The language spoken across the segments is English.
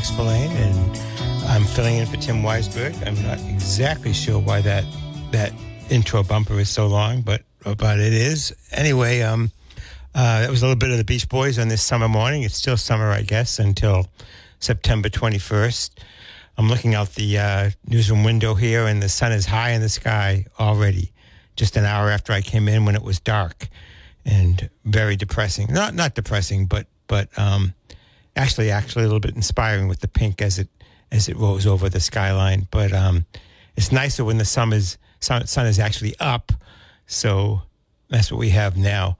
Jack Spillane, and I'm filling in for Tim Weisberg. I'm not exactly sure why that that intro bumper is so long, but but it is. Anyway, um, uh, was a little bit of the Beach Boys on this summer morning. It's still summer, I guess, until September 21st. I'm looking out the uh, newsroom window here, and the sun is high in the sky already. Just an hour after I came in, when it was dark and very depressing. Not not depressing, but but um, actually actually a little bit inspiring with the pink as it as it rolls over the skyline. But um, it's nicer when the sun is sun, sun is actually up. So that's what we have now.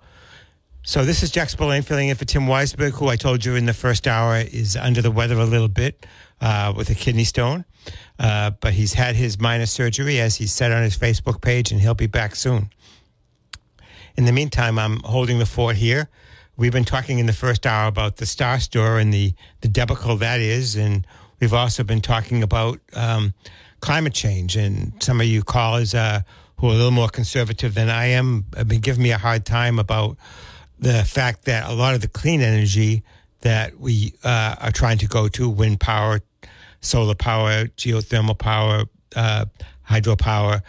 So this is Jack Spillane filling in for Tim Weisberg, who I told you in the first hour is under the weather a little bit uh, with a kidney stone. Uh, but he's had his minor surgery, as he said on his Facebook page, and he'll be back soon. In the meantime, I'm holding the fort here. We've been talking in the first hour about the Star Store and the, the debacle that is, and we've also been talking about um, climate change. And some of you callers uh, who are a little more conservative than I am have been giving me a hard time about the fact that a lot of the clean energy that we uh, are trying to go to wind power, solar power, geothermal power, uh, hydropower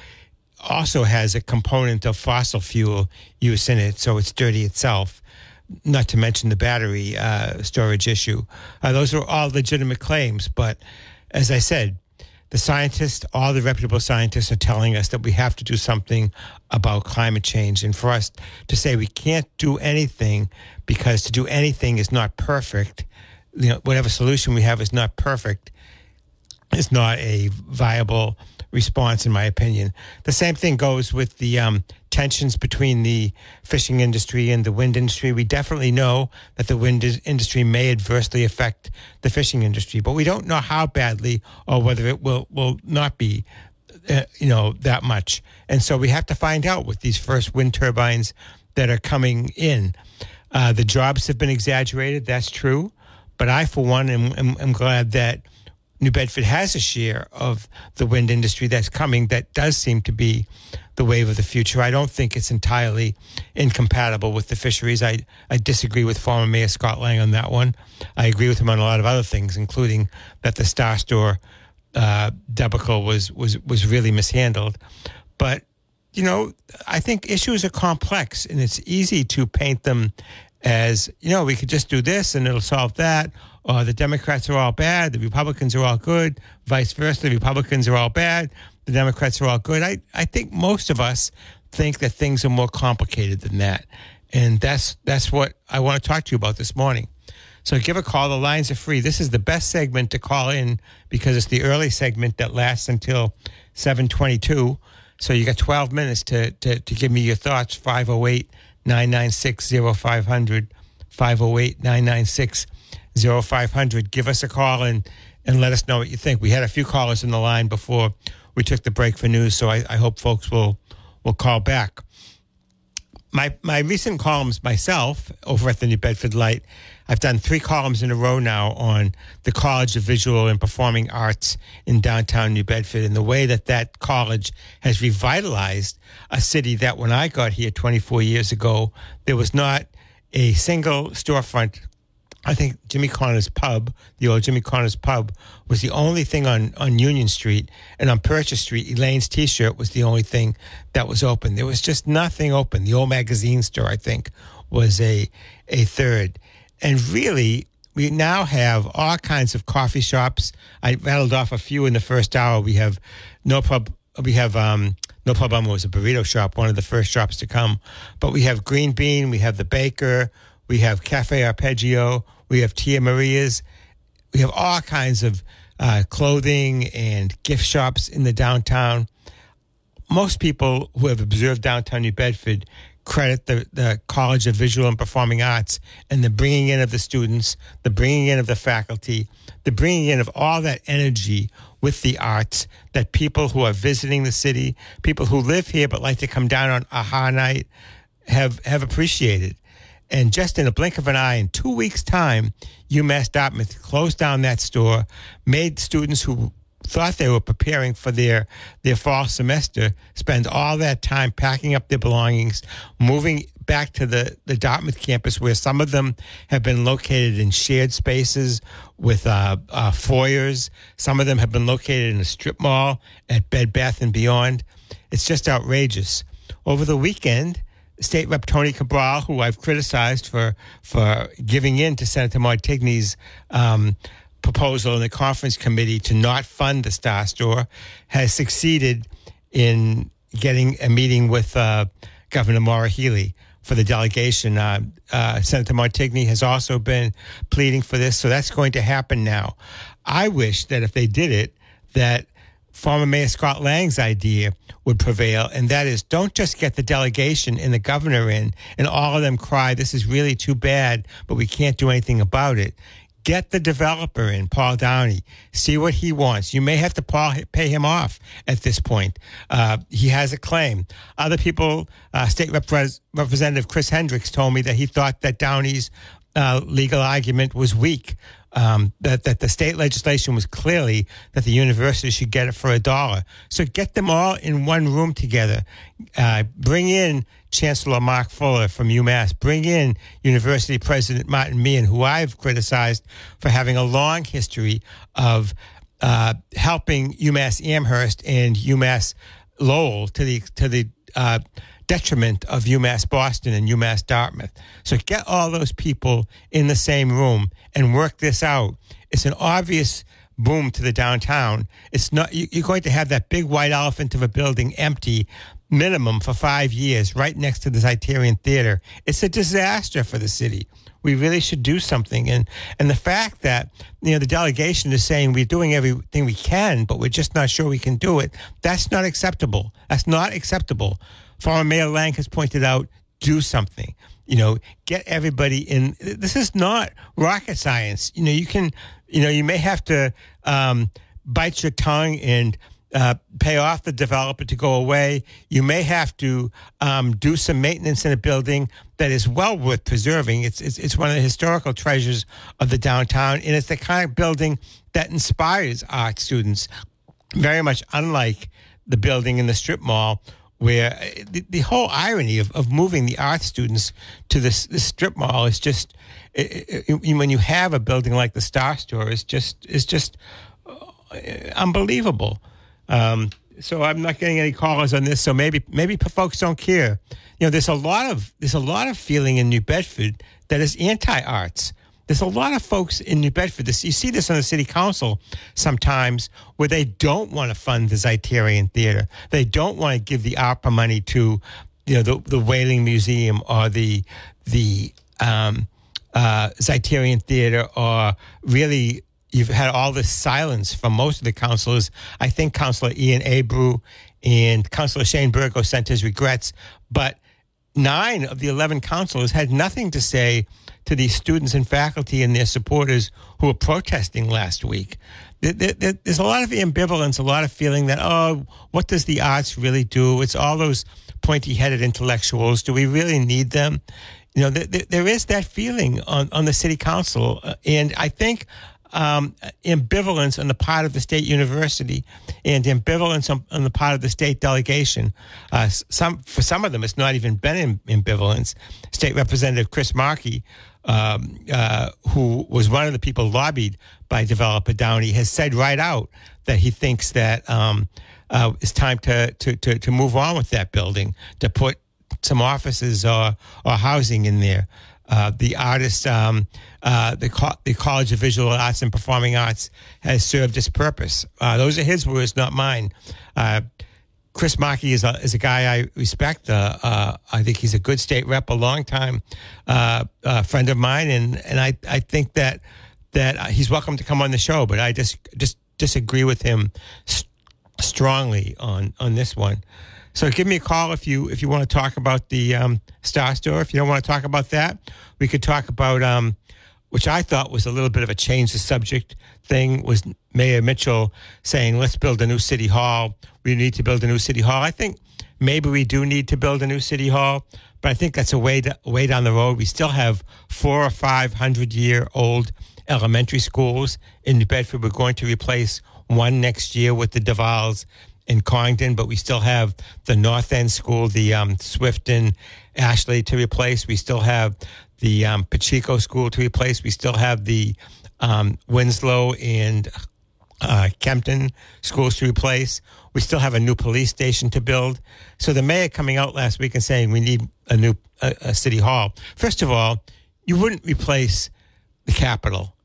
also has a component of fossil fuel use in it, so it's dirty itself. Not to mention the battery uh, storage issue. Uh, those are all legitimate claims, but as I said, the scientists, all the reputable scientists, are telling us that we have to do something about climate change. And for us to say we can't do anything because to do anything is not perfect, you know, whatever solution we have is not perfect, is not a viable response, in my opinion. The same thing goes with the um, tensions between the fishing industry and the wind industry. We definitely know that the wind industry may adversely affect the fishing industry, but we don't know how badly or whether it will will not be, uh, you know, that much. And so we have to find out with these first wind turbines that are coming in. Uh, the jobs have been exaggerated. That's true, but I, for one, am, am, am glad that New Bedford has a share of the wind industry that's coming that does seem to be the wave of the future. I don't think it's entirely incompatible with the fisheries. I, I disagree with former Mayor Scott Lang on that one. I agree with him on a lot of other things, including that the Star Store uh, debacle was, was, was really mishandled. But, you know, I think issues are complex and it's easy to paint them as, you know, we could just do this and it'll solve that or the Democrats are all bad, the Republicans are all good, vice versa. The Republicans are all bad, the Democrats are all good. I, I think most of us think that things are more complicated than that. And that's that's what I want to talk to you about this morning. So give a call. The lines are free. This is the best segment to call in because it's the early segment that lasts until 722. So you got 12 minutes to, to, to give me your thoughts. 508 996 0500. 508 996 0500. Give us a call and, and let us know what you think. We had a few callers in the line before we took the break for news, so I, I hope folks will will call back. My my recent columns myself over at the New Bedford Light, I've done three columns in a row now on the College of Visual and Performing Arts in downtown New Bedford and the way that that college has revitalized a city that when I got here 24 years ago, there was not a single storefront I think Jimmy Connor's pub, the old Jimmy Connor's pub, was the only thing on, on Union Street. And on Purchase Street, Elaine's t shirt was the only thing that was open. There was just nothing open. The old magazine store, I think, was a, a third. And really, we now have all kinds of coffee shops. I rattled off a few in the first hour. We have no pub, we have, um, no Problema was a burrito shop, one of the first shops to come. But we have Green Bean, we have the Baker, we have Cafe Arpeggio. We have Tia Maria's. We have all kinds of uh, clothing and gift shops in the downtown. Most people who have observed downtown New Bedford credit the, the College of Visual and Performing Arts and the bringing in of the students, the bringing in of the faculty, the bringing in of all that energy with the arts that people who are visiting the city, people who live here but like to come down on AHA night, have have appreciated. And just in a blink of an eye, in two weeks' time, UMass Dartmouth closed down that store, made students who thought they were preparing for their their fall semester spend all that time packing up their belongings, moving back to the, the Dartmouth campus, where some of them have been located in shared spaces with uh, uh, foyers. Some of them have been located in a strip mall at Bed Bath and Beyond. It's just outrageous. Over the weekend, State Rep Tony Cabral, who I've criticized for for giving in to Senator Montigny's um, proposal in the conference committee to not fund the Star Store, has succeeded in getting a meeting with uh, Governor Maura Healey for the delegation. Uh, uh, Senator Martigny has also been pleading for this, so that's going to happen now. I wish that if they did it, that former Mayor Scott Lang's idea would prevail, and that is don't just get the delegation and the governor in, and all of them cry, This is really too bad, but we can't do anything about it. Get the developer in, Paul Downey. See what he wants. You may have to pay him off at this point. Uh, he has a claim. Other people, uh, State Representative Chris Hendricks told me that he thought that Downey's uh, legal argument was weak um, that, that the state legislation was clearly that the university should get it for a dollar. So get them all in one room together. Uh, bring in Chancellor Mark Fuller from UMass. Bring in University President Martin Meehan, who I've criticized for having a long history of uh, helping UMass Amherst and UMass Lowell to the to the uh, detriment of UMass Boston and UMass Dartmouth. So get all those people in the same room and work this out. It's an obvious boom to the downtown. It's not you're going to have that big white elephant of a building empty minimum for five years right next to the Zeiterion Theater. It's a disaster for the city. We really should do something. And and the fact that you know the delegation is saying we're doing everything we can, but we're just not sure we can do it. That's not acceptable. That's not acceptable. Former Mayor Lang has pointed out, do something. You know, get everybody in. This is not rocket science. You know, you can, you know, you may have to um, bite your tongue and uh, pay off the developer to go away. You may have to um, do some maintenance in a building that is well worth preserving. It's, it's, it's one of the historical treasures of the downtown, and it's the kind of building that inspires art students. Very much unlike the building in the strip mall where uh, the, the whole irony of, of moving the art students to this, this strip mall is just it, it, when you have a building like the Star Store is just is just uh, unbelievable. Um, so I'm not getting any callers on this. So maybe maybe folks don't care. You know, there's a lot of there's a lot of feeling in New Bedford that is anti-arts. There's a lot of folks in New Bedford. This, you see this on the city council sometimes where they don't want to fund the Zeiterion Theater. They don't want to give the opera money to, you know, the, the Whaling Museum or the the um, uh, Zeiterion Theater or really you've had all this silence from most of the councilors. I think Councilor Ian Abreu and Councilor Shane Burgo sent his regrets, but nine of the 11 councilors had nothing to say to these students and faculty and their supporters who were protesting last week. there's a lot of ambivalence, a lot of feeling that, oh, what does the arts really do? It's all those pointy headed intellectuals. Do we really need them? You know, there is that feeling on, on the city council. Uh, and I think um, ambivalence on the part of the state university and ambivalence on, on the part of the state delegation. Uh, some for some of them, it's not even been ambivalence. State Representative Chris Markey, um, uh, who was one of the people lobbied by developer Downey, has said right out that he thinks that um, uh, it's time to, to, to to move on with that building to put some offices or or housing in there. Uh, the artist, um, uh, the, Co- the College of Visual Arts and Performing Arts has served its purpose. Uh, those are his words, not mine. Uh, Chris Markey is a, is a guy I respect. Uh, I think he's a good state rep, a long time friend of mine, and, and I, I think that that he's welcome to come on the show. But I just just disagree with him st- strongly on on this one. So give me a call if you if you want to talk about the um, Star Store. If you don't want to talk about that, we could talk about um, which I thought was a little bit of a change the subject thing. Was Mayor Mitchell saying, "Let's build a new city hall. We need to build a new city hall." I think maybe we do need to build a new city hall, but I think that's a way to, way down the road. We still have four or five hundred year old elementary schools in New Bedford. We're going to replace one next year with the DeValles in Congdon, but we still have the North End School, the um, Swifton, Ashley to replace. We still have the um, Pacheco School to replace. We still have the um, Winslow and uh, Kempton schools to replace. We still have a new police station to build. So the mayor coming out last week and saying we need a new a, a city hall. First of all, you wouldn't replace the Capitol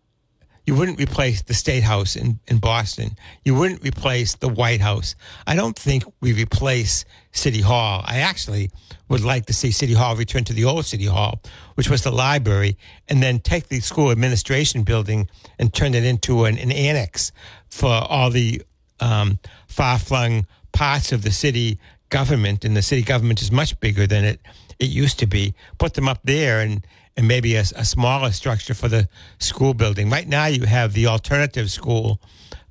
you wouldn't replace the State House in, in Boston. You wouldn't replace the White House. I don't think we replace City Hall. I actually would like to see City Hall return to the old City Hall, which was the library, and then take the school administration building and turn it into an, an annex for all the um, far flung parts of the city government. And the city government is much bigger than it, it used to be. Put them up there and and maybe a, a, smaller structure for the school building. Right now, you have the alternative school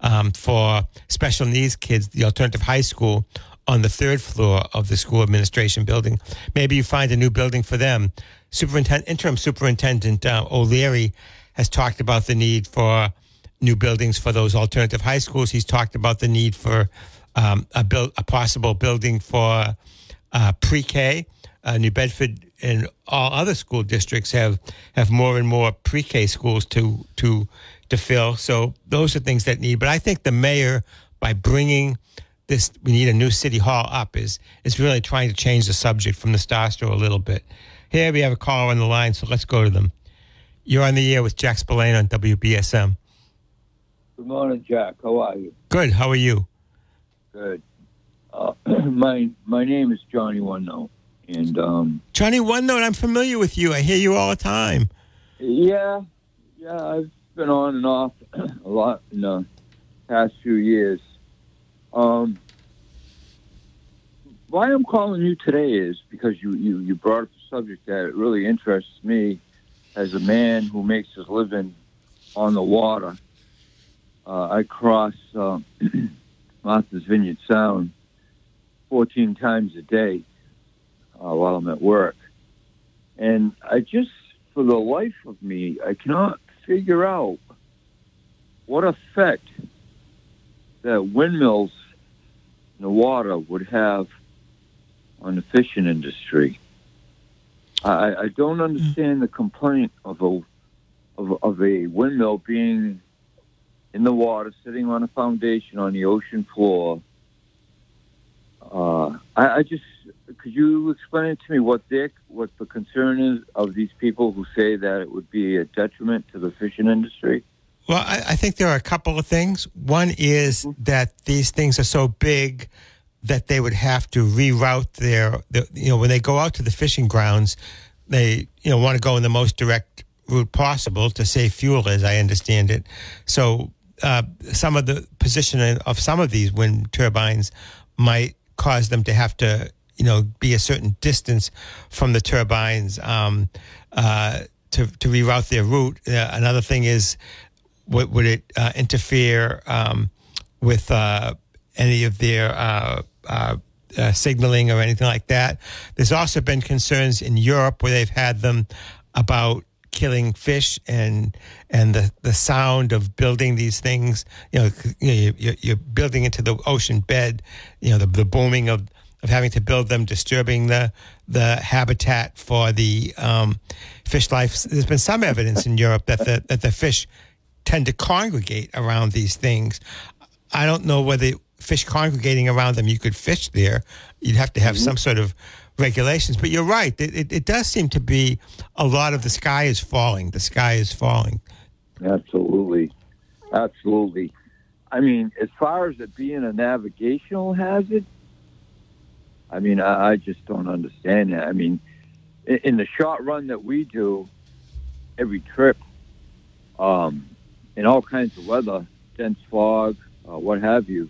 um, for special needs kids, the alternative high school on the third floor of the school administration building. Maybe you find a new building for them. Superintendent, interim superintendent uh, O'Leary has talked about the need for new buildings for those alternative high schools. He's talked about the need for um, a, build, a possible building for uh, pre-K. Uh, New Bedford and all other school districts have have more and more pre-K schools to to to fill. So those are things that need. But I think the mayor, by bringing this, we need a new city hall up, is is really trying to change the subject from the Star Store a little bit. Here we have a caller on the line, so let's go to them. You're on the air with Jack Spillane on WBSM. Good morning, Jack. How are you? Good. How are you? Good. Uh, my my name is Johnny One Note. And um, Johnny One Note, I'm familiar with you. I hear you all the time. Yeah, yeah, I've been on and off a lot in the past few years. Um, why I'm calling you today is because you, you, you brought up a subject that really interests me as a man who makes his living on the water. Uh, I cross uh, Martha's Vineyard Sound 14 times a day uh, while I'm at work. And I just, for the life of me, I cannot figure out what effect that windmills in the water would have on the fishing industry. I, I don't understand the complaint of a of, of a windmill being in the water, sitting on a foundation on the ocean floor. Uh, I, I just could you explain to me what Dick, what the concern is of these people who say that it would be a detriment to the fishing industry? Well, I, I think there are a couple of things. One is mm-hmm. that these things are so big that they would have to reroute their, the, you know, when they go out to the fishing grounds, they, you know, want to go in the most direct route possible to save fuel, as I understand it. So, uh, some of the positioning of some of these wind turbines might cause them to have to you know, be a certain distance from the turbines um, uh, to, to reroute their route. Uh, another thing is would, would it uh, interfere um, with uh, any of their uh, uh, signaling or anything like that? There's also been concerns in Europe where they've had them about killing fish and and the, the sound of building these things. You know, you you're building into the ocean bed. You know, the, the booming of of having to build them, disturbing the the habitat for the um, fish life. There's been some evidence in Europe that the that the fish tend to congregate around these things. I don't know whether fish congregating around them you could fish there. You'd have to have some sort of regulations. But you're right. It, it, it does seem to be a lot of the sky is falling. The sky is falling. Absolutely. Absolutely. I mean, as far as it being a navigational hazard, I mean, I, I just don't understand that. I mean, in, in the short run that we do, every trip, um, in all kinds of weather, dense fog, uh, what have you.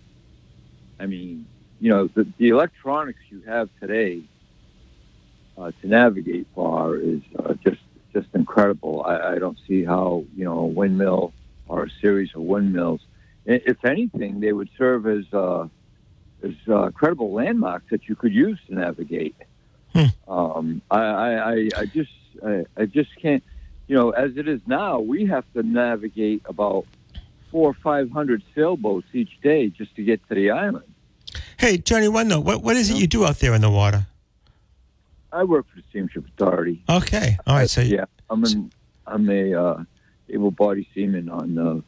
I mean, you know, the, the electronics you have today uh, to navigate far is uh, just just incredible. I, I don't see how you know a windmill or a series of windmills, if anything, they would serve as uh, as uh, credible landmarks that you could use to navigate. Um, I, I, I, just I, I just can't. You know, as it is now, we have to navigate about four or five hundred sailboats each day just to get to the island. Hey, Johnny, one note. What what is it you do out there in the water? I work for the Steamship Authority. Okay, all right. So yeah, I'm an I'm a uh, able-bodied seaman on the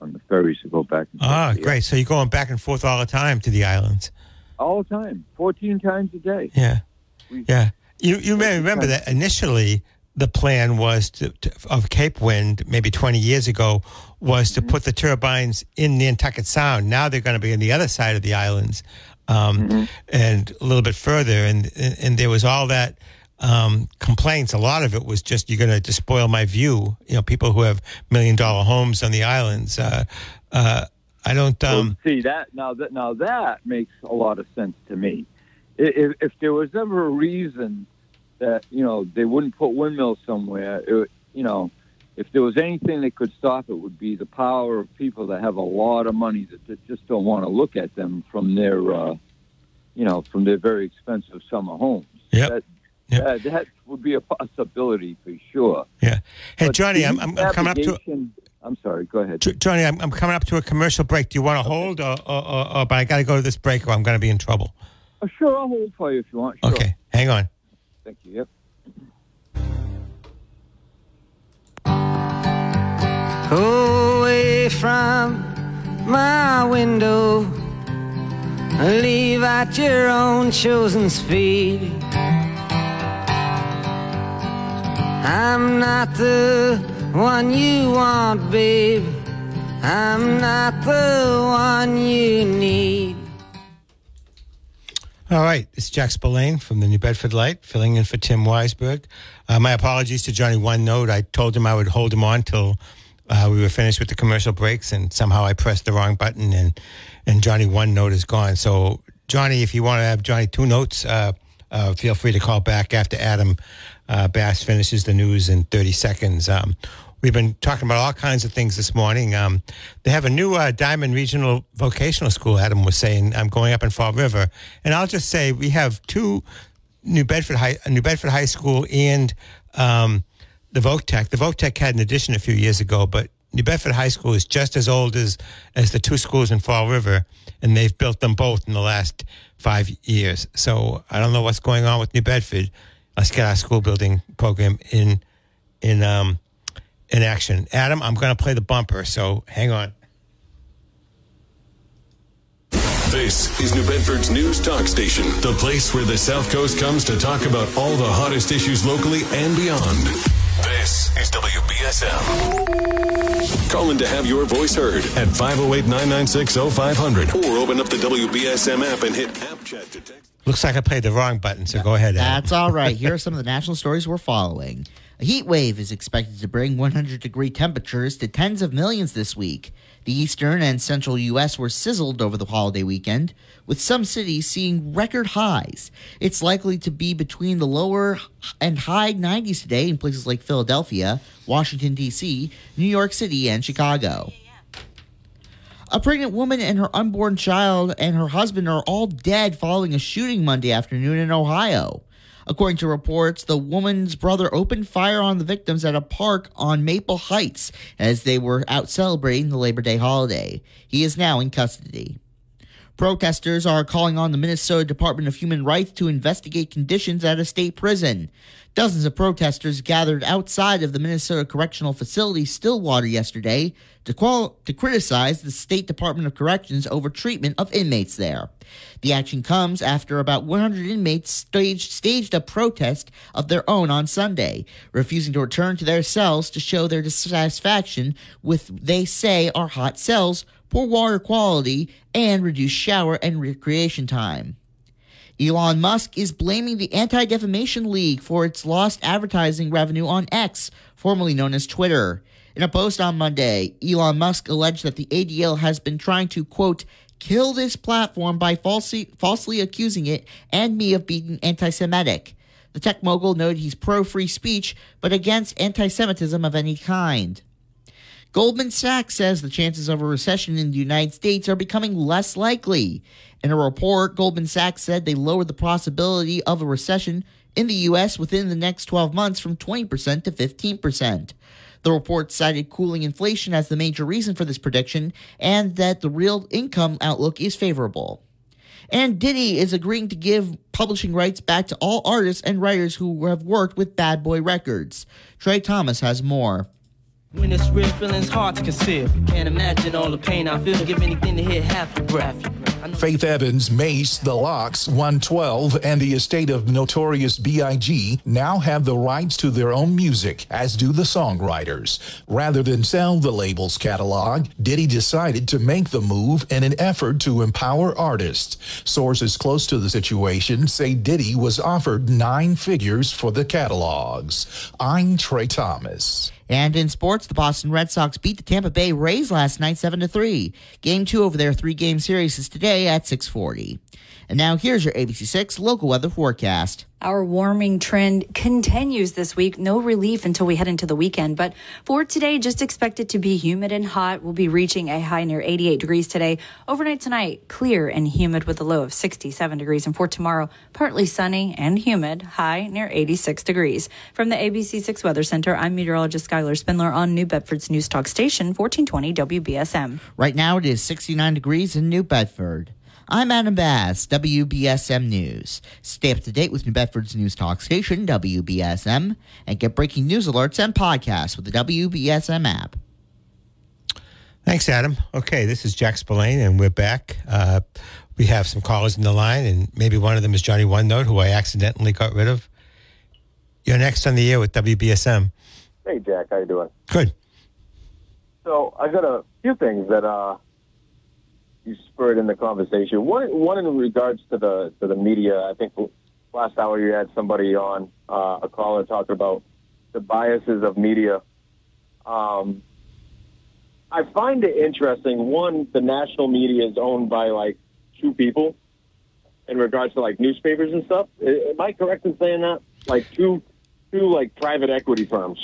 on the ferries to go back. And forth ah, great. So you're going back and forth all the time to the islands. all the time, fourteen times a day. Yeah, We- yeah. You you may remember that initially the plan was to, to of Cape Wind maybe 20 years ago was to put the turbines in Nantucket Sound. Now they're going to be on the other side of the islands, um, and a little bit further. And and, and there was all that. Um, complaints. A lot of it was just you're going to despoil my view. You know, people who have million dollar homes on the islands. Uh, uh, I don't. Well, Um, see that now that now that makes a lot of sense to me. If, if there was ever a reason that you know they wouldn't put windmills somewhere, it, you know, if there was anything that could stop it, would be the power of people that have a lot of money that, that just don't want to look at them from their, uh, you know, from their very expensive summer homes. Yep. That, Yep. that, that would be a possibility for sure. yeah. Hey, But Johnny, I'm, I'm, I'm coming up to. I'm sorry. Go ahead. Johnny, I'm, I'm coming up to a commercial break. Do you want to hold, or, or, or, or but I got to go to this break, or I'm going to be in trouble. Oh, sure, I'll hold for you if you want. Sure. Okay, hang on. Thank you. Yep. away from my window. Leave at your own chosen speed. I'm not the one you want, babe. I'm not the one you need. All right, it's Jack Spillane from the New Bedford Light, filling in for Tim Weisberg. Uh, my apologies to Johnny One Note. I told him I would hold him on till uh, we were finished with the commercial breaks, and somehow I pressed the wrong button, and and Johnny One Note is gone. So, Johnny, if you want to have Johnny Two Notes, uh, uh, feel free to call back after Adam uh, Bass finishes the news in 30 seconds. Um, we've been talking about all kinds of things this morning. Um, they have a new uh, Diman Regional Vocational School, Adam was saying. I'm going up in Fall River. And I'll just say we have two New Bedford High, New Bedford High School and um, the Voc-Tech. The Voc-Tech had an addition a few years ago, but New Bedford High School is just as old as, as the two schools in Fall River, and they've built them both in the last five years. So I don't know what's going on with New Bedford. Get our school building program in in um, in action. Adam, I'm going to play the bumper, so hang on. This is New Bedford's news talk station, the place where the South Coast comes to talk about all the hottest issues locally and beyond. This is WBSM. Call in to have your voice heard at 508 996 0500 or open up the WBSM app and hit App Chat to text. Looks like I played the wrong button, so go ahead. Adam. That's all right. Here are some of the national stories we're following. A heat wave is expected to bring 100 degree temperatures to tens of millions this week. The eastern and central U.S. were sizzled over the holiday weekend, with some cities seeing record highs. It's likely to be between the lower and high 90s today in places like Philadelphia, Washington, D.C., New York City, and Chicago. A pregnant woman and her unborn child and her husband are all dead following a shooting Monday afternoon in Ohio. According to reports, the woman's brother opened fire on the victims at a park on Maple Heights as they were out celebrating the Labor Day holiday. He is now in custody. Protesters are calling on the Minnesota Department of Human Rights to investigate conditions at a state prison. Dozens of protesters gathered outside of the Minnesota Correctional Facility Stillwater yesterday to, qual- to criticize the State Department of Corrections over treatment of inmates there. The action comes after about 100 inmates staged, staged a protest of their own on Sunday, refusing to return to their cells to show their dissatisfaction with, they say, our hot cells, poor water quality, and reduced shower and recreation time. Elon Musk is blaming the Anti Defamation League for its lost advertising revenue on X, formerly known as Twitter. In a post on Monday, Elon Musk alleged that the ADL has been trying to, quote, kill this platform by falsely, falsely accusing it and me of being anti Semitic. The tech mogul noted he's pro free speech, but against anti Semitism of any kind. Goldman Sachs says the chances of a recession in the United States are becoming less likely. In a report, Goldman Sachs said they lowered the possibility of a recession in the U.S. within the next 12 months from 20% to 15%. The report cited cooling inflation as the major reason for this prediction and that the real income outlook is favorable. And Diddy is agreeing to give publishing rights back to all artists and writers who have worked with Bad Boy Records. Trey Thomas has more. When it's real, feeling's hard to conceal. Can't imagine all the pain I feel. Give anything to hear half your breath. Faith Evans, Mase, The LOX, 112, and the estate of Notorious B.I.G. now have the rights to their own music, as do the songwriters. Rather than sell the label's catalog, Diddy decided to make the move in an effort to empower artists. Sources close to the situation say Diddy was offered nine figures for the catalogs. I'm Trey Thomas. And in sports, the Boston Red Sox beat the Tampa Bay Rays last night 7 to 3. Game 2 of their 3-game series is today at 6:40. And now here's your ABC6 local weather forecast. Our warming trend continues this week. No relief until we head into the weekend. But for today, just expect it to be humid and hot. We'll be reaching a high near 88 degrees today. Overnight tonight, clear and humid with a low of 67 degrees. And for tomorrow, partly sunny and humid, high near 86 degrees. From the ABC6 Weather Center, I'm meteorologist Skylar Spindler on New Bedford's News Talk Station, 1420 WBSM. Right now it is 69 degrees in New Bedford. I'm Adam Bass, WBSM News. Stay up to date with New Bedford's news talk station, WBSM, and get breaking news alerts and podcasts with the WBSM app. Thanks, Adam. Okay, this is Jack Spillane, and we're back. Uh, we have some callers in the line, and maybe one of them is Johnny One Note, who I accidentally got rid of. You're next on the air with WBSM. Hey, Jack, how you doing? Good. So I got a few things that uh, you spurred in the conversation. One, one in regards to the to the media. I think last hour you had somebody on uh, a caller talking about the biases of media. Um, I find it interesting. One, the national media is owned by like two people in regards to like newspapers and stuff. Am I correct in saying that? Like two, two like private equity firms,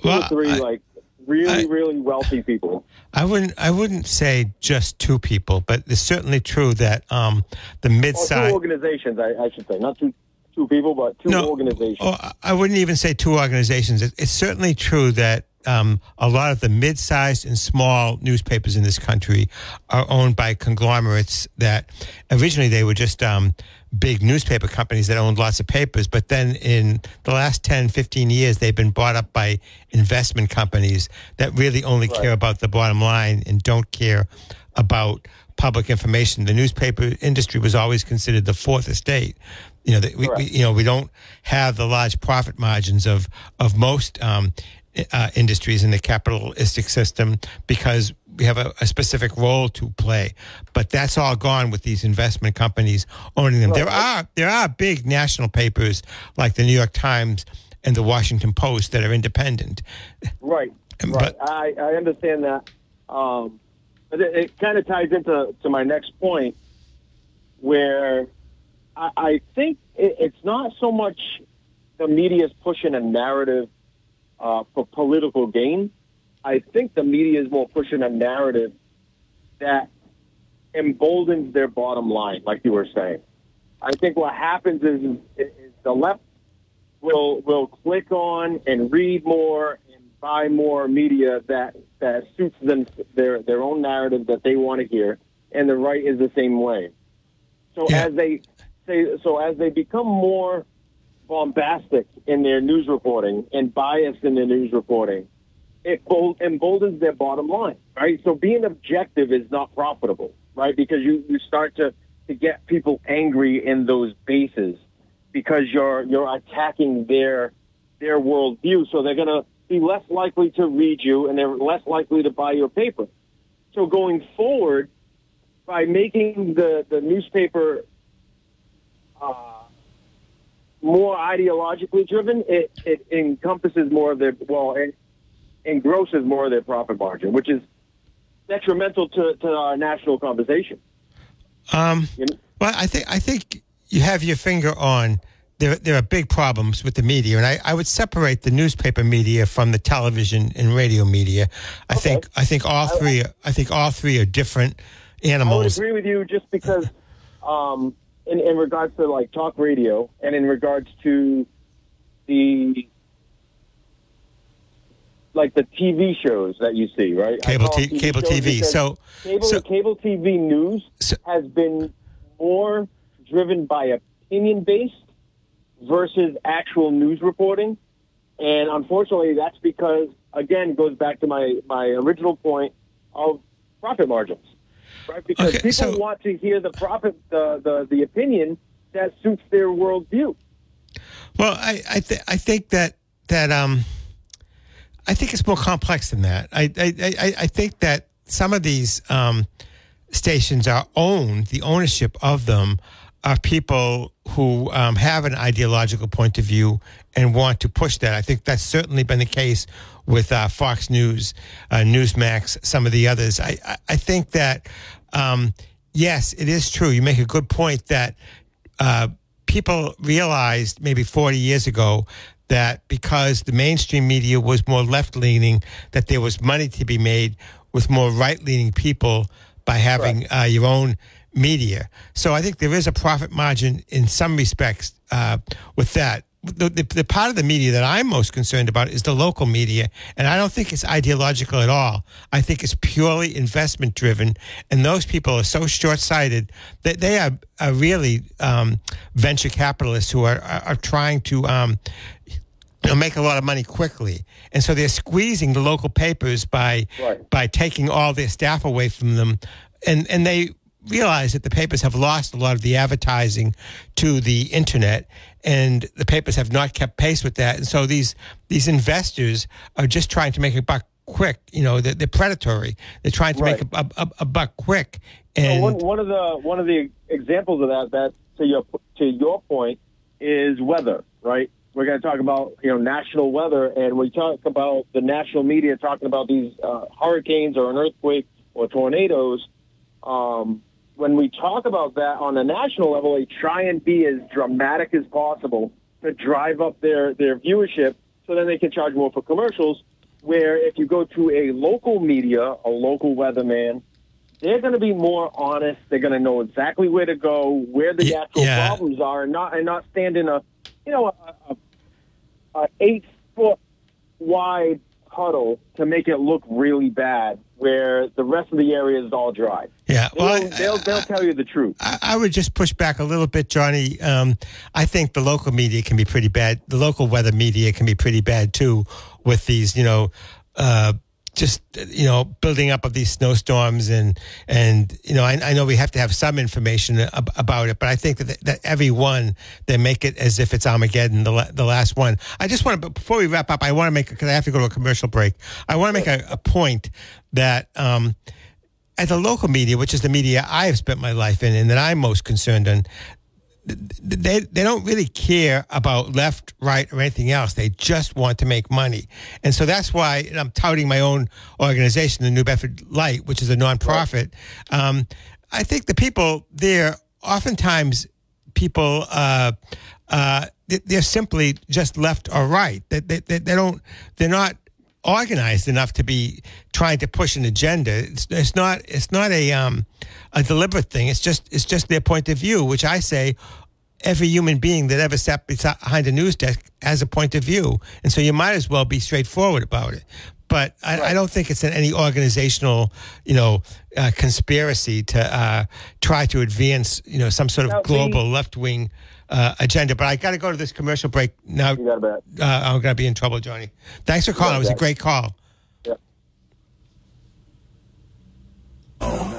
two Well, or three I- like really, I- really wealthy people. I wouldn't. I wouldn't say just two people, but it's certainly true that um, the Or two mid-size. organizations, I, I should say, not two two people, but two organizations. Oh, I wouldn't even say two organizations. It, it's certainly true that um, a lot of the mid-sized and small newspapers in this country are owned by conglomerates that originally they were just um, big newspaper companies that owned lots of papers. But then in the last 10, 15 years, they've been bought up by investment companies that really only care about the bottom line and don't care about public information. The newspaper industry was always considered the fourth estate. You know, we, we, you know, we don't have the large profit margins of of most um, uh, industries in the capitalistic system because we have a, a, specific role to play. But that's all gone with these investment companies owning them. There are there are big national papers like the New York Times and the Washington Post that are independent. Right. But, right. I, I understand that. Um, but it, it kind of ties into to my next point, where I, I think it, it's not so much the media is pushing a narrative uh, for political gain. I think the media is more pushing a narrative that emboldens their bottom line, like you were saying. I think what happens is, is the left will will click on and read more and buy more media that that suits them their their own narrative that they want to hear, and the right is the same way. So yeah. as they say, so as they become more bombastic in their news reporting and biased in their news reporting, it emboldens their bottom line, right? So being objective is not profitable, right? Because you, you start to, to get people angry in those bases because you're you're attacking their their worldview. So they're gonna be less likely to read you and they're less likely to buy your paper. So going forward, by making the, the newspaper uh, more ideologically driven, it, it encompasses more of their, well, it engrosses more of their profit margin, which is detrimental to, to our national conversation. Um, you know? Well, I think, I think you have your finger on there, there are big problems with the media, and I, I would separate the newspaper media from the television and radio media. I okay. think I think all three I, I, think all three are different animals. I would agree with you, just because um, in, in regards to like talk radio and in regards to the like the TV shows that you see, right? Cable, t- TV cable TV. So cable, so, cable TV news so, has been more driven by opinion based versus actual news reporting, and unfortunately, that's because again goes back to my my original point of profit margins right? Because okay, people so, want to hear the profit, the, the, the opinion that suits their worldview. Well, I I, th- I think that that um, I think it's more complex than that. I I, I, I think that some of these um, stations are owned. The ownership of them are people who um, have an ideological point of view and want to push that. I think that's certainly been the case with uh, Fox News, uh, Newsmax, some of the others. I, I, I think that, um, yes, it is true. You make a good point that uh, people realized maybe 40 years ago that because the mainstream media was more left leaning, that there was money to be made with more right leaning people by having uh, your own media. So I think there is a profit margin in some respects uh, with that the, the, the, part of the media that I'm most concerned about is the local media. And I don't think it's ideological at all. I think it's purely investment driven. And those people are so short sighted that they are, are really um, venture capitalists who are, are, are trying to. Um, make a lot of money quickly, and so they're squeezing the local papers by right. by taking all their staff away from them, and and they realize that the papers have lost a lot of the advertising to the internet and the papers have not kept pace with that. And so these these investors are just trying to make a buck quick you know they're, they're predatory. They're trying to right. make a, a, a, buck quick. And one, one of the one of the examples of that that to your to your point is weather right? We're going to talk about you know national weather and we talk about the national media talking about these uh, hurricanes or an earthquake or tornadoes um, when we talk about that on a national level, they try and be as dramatic as possible to drive up their, their viewership so then they can charge more for commercials. Where if you go to a local media, a local weatherman, they're going to be more honest. They're going to know exactly where to go, where the yeah, actual yeah. problems are, and not and not stand in a you know a, a, a eight foot wide puddle to make it look really bad, where the rest of the area is all dry. Yeah, well, they'll, they'll, they'll I, tell you the truth. I, I, would just push back a little bit, Johnny. Um, I think the local media can be pretty bad. The local weather media can be pretty bad too, with these, you know, uh, just you know building up of these snowstorms and and you know I, I know we have to have some information ab- about it, but I think that that every one they make it as if it's Armageddon, the la- the last one. I just want to before we wrap up, I want to make because I have to go to a commercial break. I want to make a, a point that. Um, at the local media, which is the media I have spent my life in and that I'm most concerned in, they they don't really care about left, right, or anything else. They just want to make money, and so that's why I'm touting my own organization, the New Bedford Light, which is a nonprofit. Um, I think the people there, oftentimes, people. Uh, uh, they're simply just left or right. They, they, they don't. They're not organized enough to be trying to push an agenda. It's, it's not it's not a um, a deliberate thing. It's just it's just their point of view, which I say every human being that ever sat behind a news desk has a point of view, and so you might as well be straightforward about it. But I, I don't think it's in any organizational, you know, uh, conspiracy to uh, try to advance, you know, some sort of Now, global left wing uh, agenda. But I got to go to this commercial break now. You got. Uh, I'm going to be in trouble, Johnny. Thanks for calling. It was a great call. Yep. All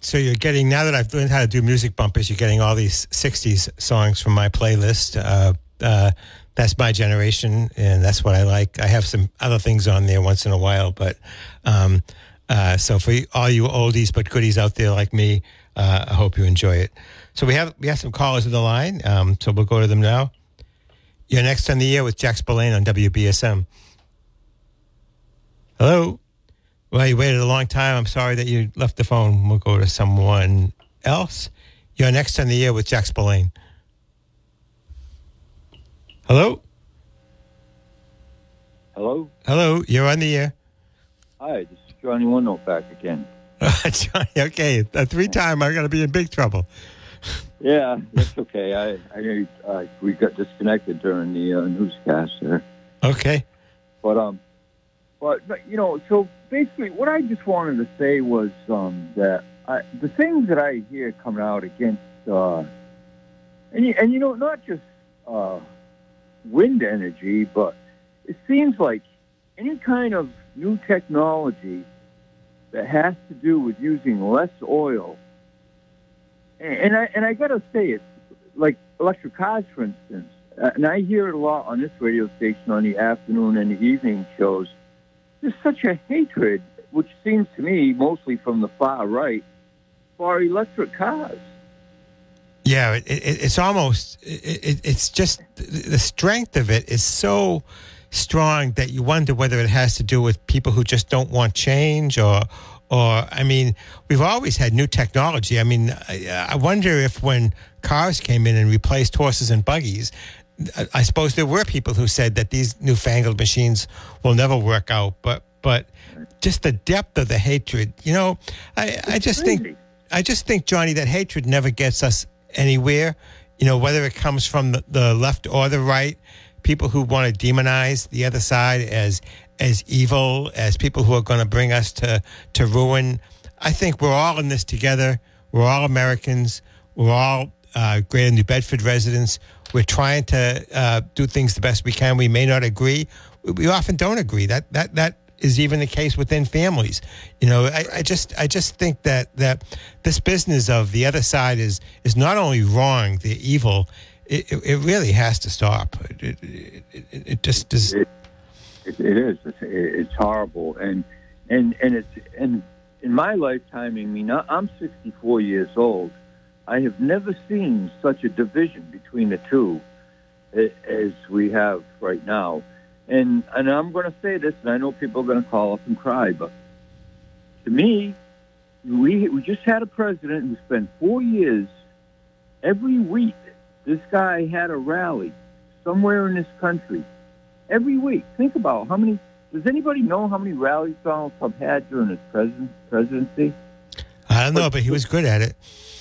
So you're getting now that I've learned how to do music bumpers, you're getting all these '60s songs from my playlist. Uh, uh, that's my generation, and that's what I like. I have some other things on there once in a while, but um, uh, so for all you oldies but goodies out there like me, uh, I hope you enjoy it. So we have we have some callers on the line, um, so we'll go to them now. You're next on the air with Jack Spillane on WBSM. Hello. Well, you waited a long time. I'm sorry that you left the phone. We'll go to someone else. You're next on the air with Jack Spillane. Hello? Hello? Hello, you're on the air. Hi, this is Johnny One Note back again. Johnny, okay, a three time, I'm going to be in big trouble. Yeah, that's okay. I, I, I we got disconnected during the uh, newscast there. Okay. But um, but, you know, so basically, what I just wanted to say was um that I, the things that I hear coming out against uh, and you, and you know, not just uh, wind energy, but it seems like any kind of new technology that has to do with using less oil. And, and I and I gotta say, it's like electric cars, for instance. Uh, and I hear it a lot on this radio station on the afternoon and the evening shows. There's such a hatred, which seems to me mostly from the far right, for electric cars. Yeah, it, it, it's almost, it, it, it's just the strength of it is so strong that you wonder whether it has to do with people who just don't want change or, or I mean, we've always had new technology. I mean, I, I wonder if when cars came in and replaced horses and buggies, I- I suppose there were people who said that these newfangled machines will never work out, but but just the depth of the hatred, you know, I, I just think I just think Johnny that hatred never gets us anywhere. You know, whether it comes from the, the left or the right, people who want to demonize the other side as as evil, as people who are going to bring us to to ruin. I think we're all in this together. We're all Americans. We're all uh, Greater New Bedford residents. We're trying to uh, do things the best we can. We may not agree. We- often don't agree. That that that is even the case within families. You know, I, I just I just think that that this business of the other side is is not only wrong, they're evil. It, it, it really has to stop. It, it, it, just is. It is. It's, it's horrible, and and and it's and in my lifetime. I mean, I'm 64 years old. I have never seen such a division between the two as we have right now. And and I'm going to say this, and I know people are going to call up and cry, but to me, we we just had a president who spent four years every week. This guy had a rally somewhere in this country every week. Think about how many. Does anybody know how many rallies Donald Trump had during his president, presidency? I don't know, but he was good at it.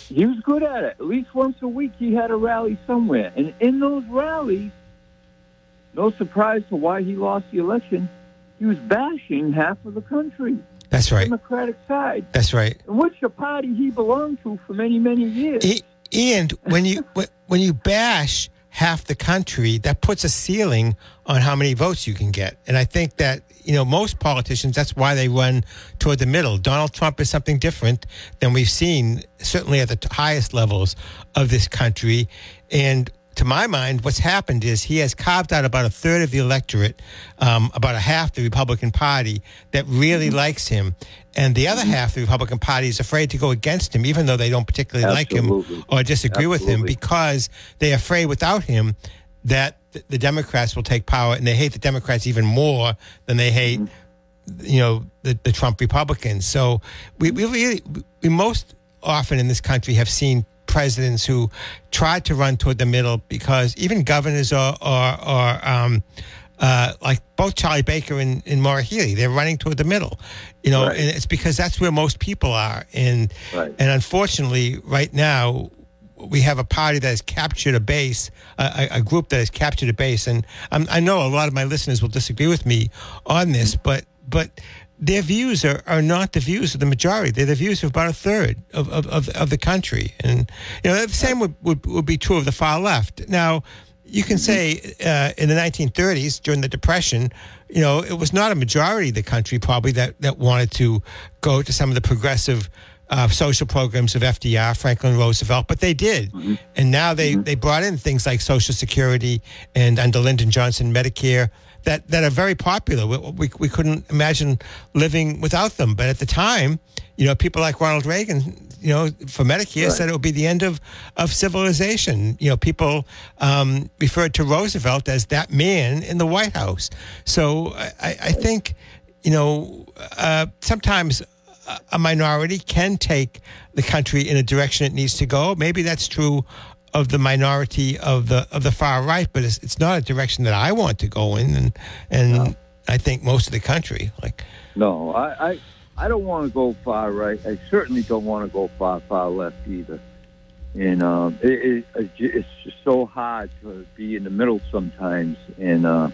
He was good at it. At least once a week, he had a rally somewhere, and in those rallies, no surprise to why he lost the election. He was bashing half of the country. That's right. Democratic side. That's right. Which the party he belonged to for many, many years. And when you when you bash half the country, that puts a ceiling on how many votes you can get. And I think that you know most politicians that's why they run toward the middle. Donald Trump is something different than we've seen certainly at the highest levels of this country. And to my mind, what's happened is he has carved out about a third of the electorate, um, about a half the Republican Party that really mm-hmm. likes him, and the other mm-hmm. half, the Republican Party, is afraid to go against him, even though they don't particularly like him or disagree with him, because they're afraid without him that the Democrats will take power, and they hate the Democrats even more than they hate mm-hmm. you know the, the Trump Republicans. So we, we really we most often in this country have seen presidents who tried to run toward the middle because even governors are are, are um, uh, like both Charlie Baker and, and Maura Healey, they're running toward the middle, you know, Right. and it's because that's where most people are, and Right. and unfortunately, right now. We have a party that has captured a base, a, a group that has captured a base, and um, I know a lot of my listeners will disagree with me on this, but but their views are, are not the views of the majority. They're the views of about a third of, of, of, of the country. And, you know, the same would, would, would be true of the far left. Now, you can say uh, in the 1930s, during the Depression, you know, it was not a majority of the country probably that, that wanted to go to some of the progressive uh, social programs of FDR, Franklin Roosevelt, but they did. And now they, they brought in things like Social Security and under Lyndon Johnson, Medicare that, that are very popular. We, we, we couldn't imagine living without them. But at the time, you know, people like Ronald Reagan, you know, for Medicare said it would be the end of, of civilization. You know, people um, referred to Roosevelt as that man in the White House. So I, I think, you know, uh, sometimes a minority can take the country in a direction it needs to go. Maybe that's true of the minority of the of the far right, but it's, it's not a direction that I want to go in, and and I think most of the country like No, I, I, I don't want to go far right. I certainly don't want to go far, far left either. And um, it, it, it's just so hard to be in the middle sometimes. And uh,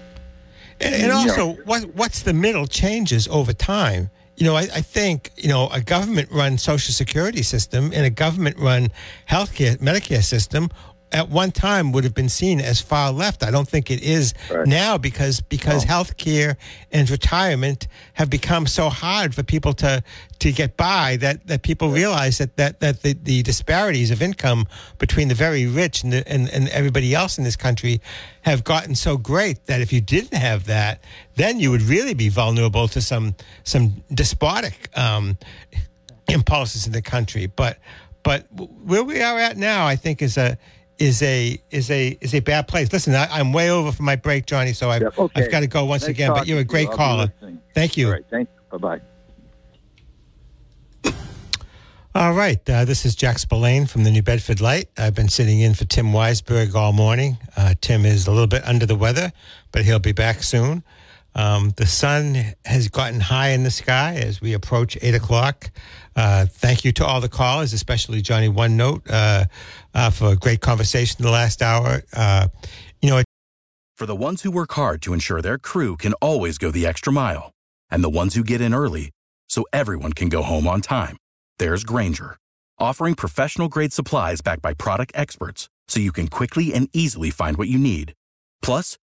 And, and also, what what's the middle changes over time. You know, I, I think you know a government-run Social Security system and a government-run healthcare Medicare system at one time would have been seen as far left. I don't think it is Right. now because because healthcare and retirement have become so hard for people to to get by that, that people realize that that, that the, the disparities of income between the very rich and, the, and and everybody else in this country have gotten so great that if you didn't have that, then you would really be vulnerable to some some despotic um, impulses in the country. But but where we are at now, I think is a is a is a is a bad place. Listen, I, I'm way over for my break, Johnny, so I've, Yep, okay. I've got to go once Nice again. But you're a great you. Caller. Thank you. all right, thanks. Bye bye. All right. Uh, this is Jack Spillane from the New Bedford Light. I've been sitting in for Tim Weisberg all morning. Uh, Tim is a little bit under the weather, but he'll be back soon. Um, the sun has gotten high in the sky as we approach 8 o'clock. Uh, thank you to all the callers, especially Johnny One Note, uh, uh, for a great conversation the last hour. Uh, you know, For the ones who work hard to ensure their crew can always go the extra mile, and the ones who get in early so everyone can go home on time, there's Grainger, offering professional grade supplies backed by product experts so you can quickly and easily find what you need. Plus,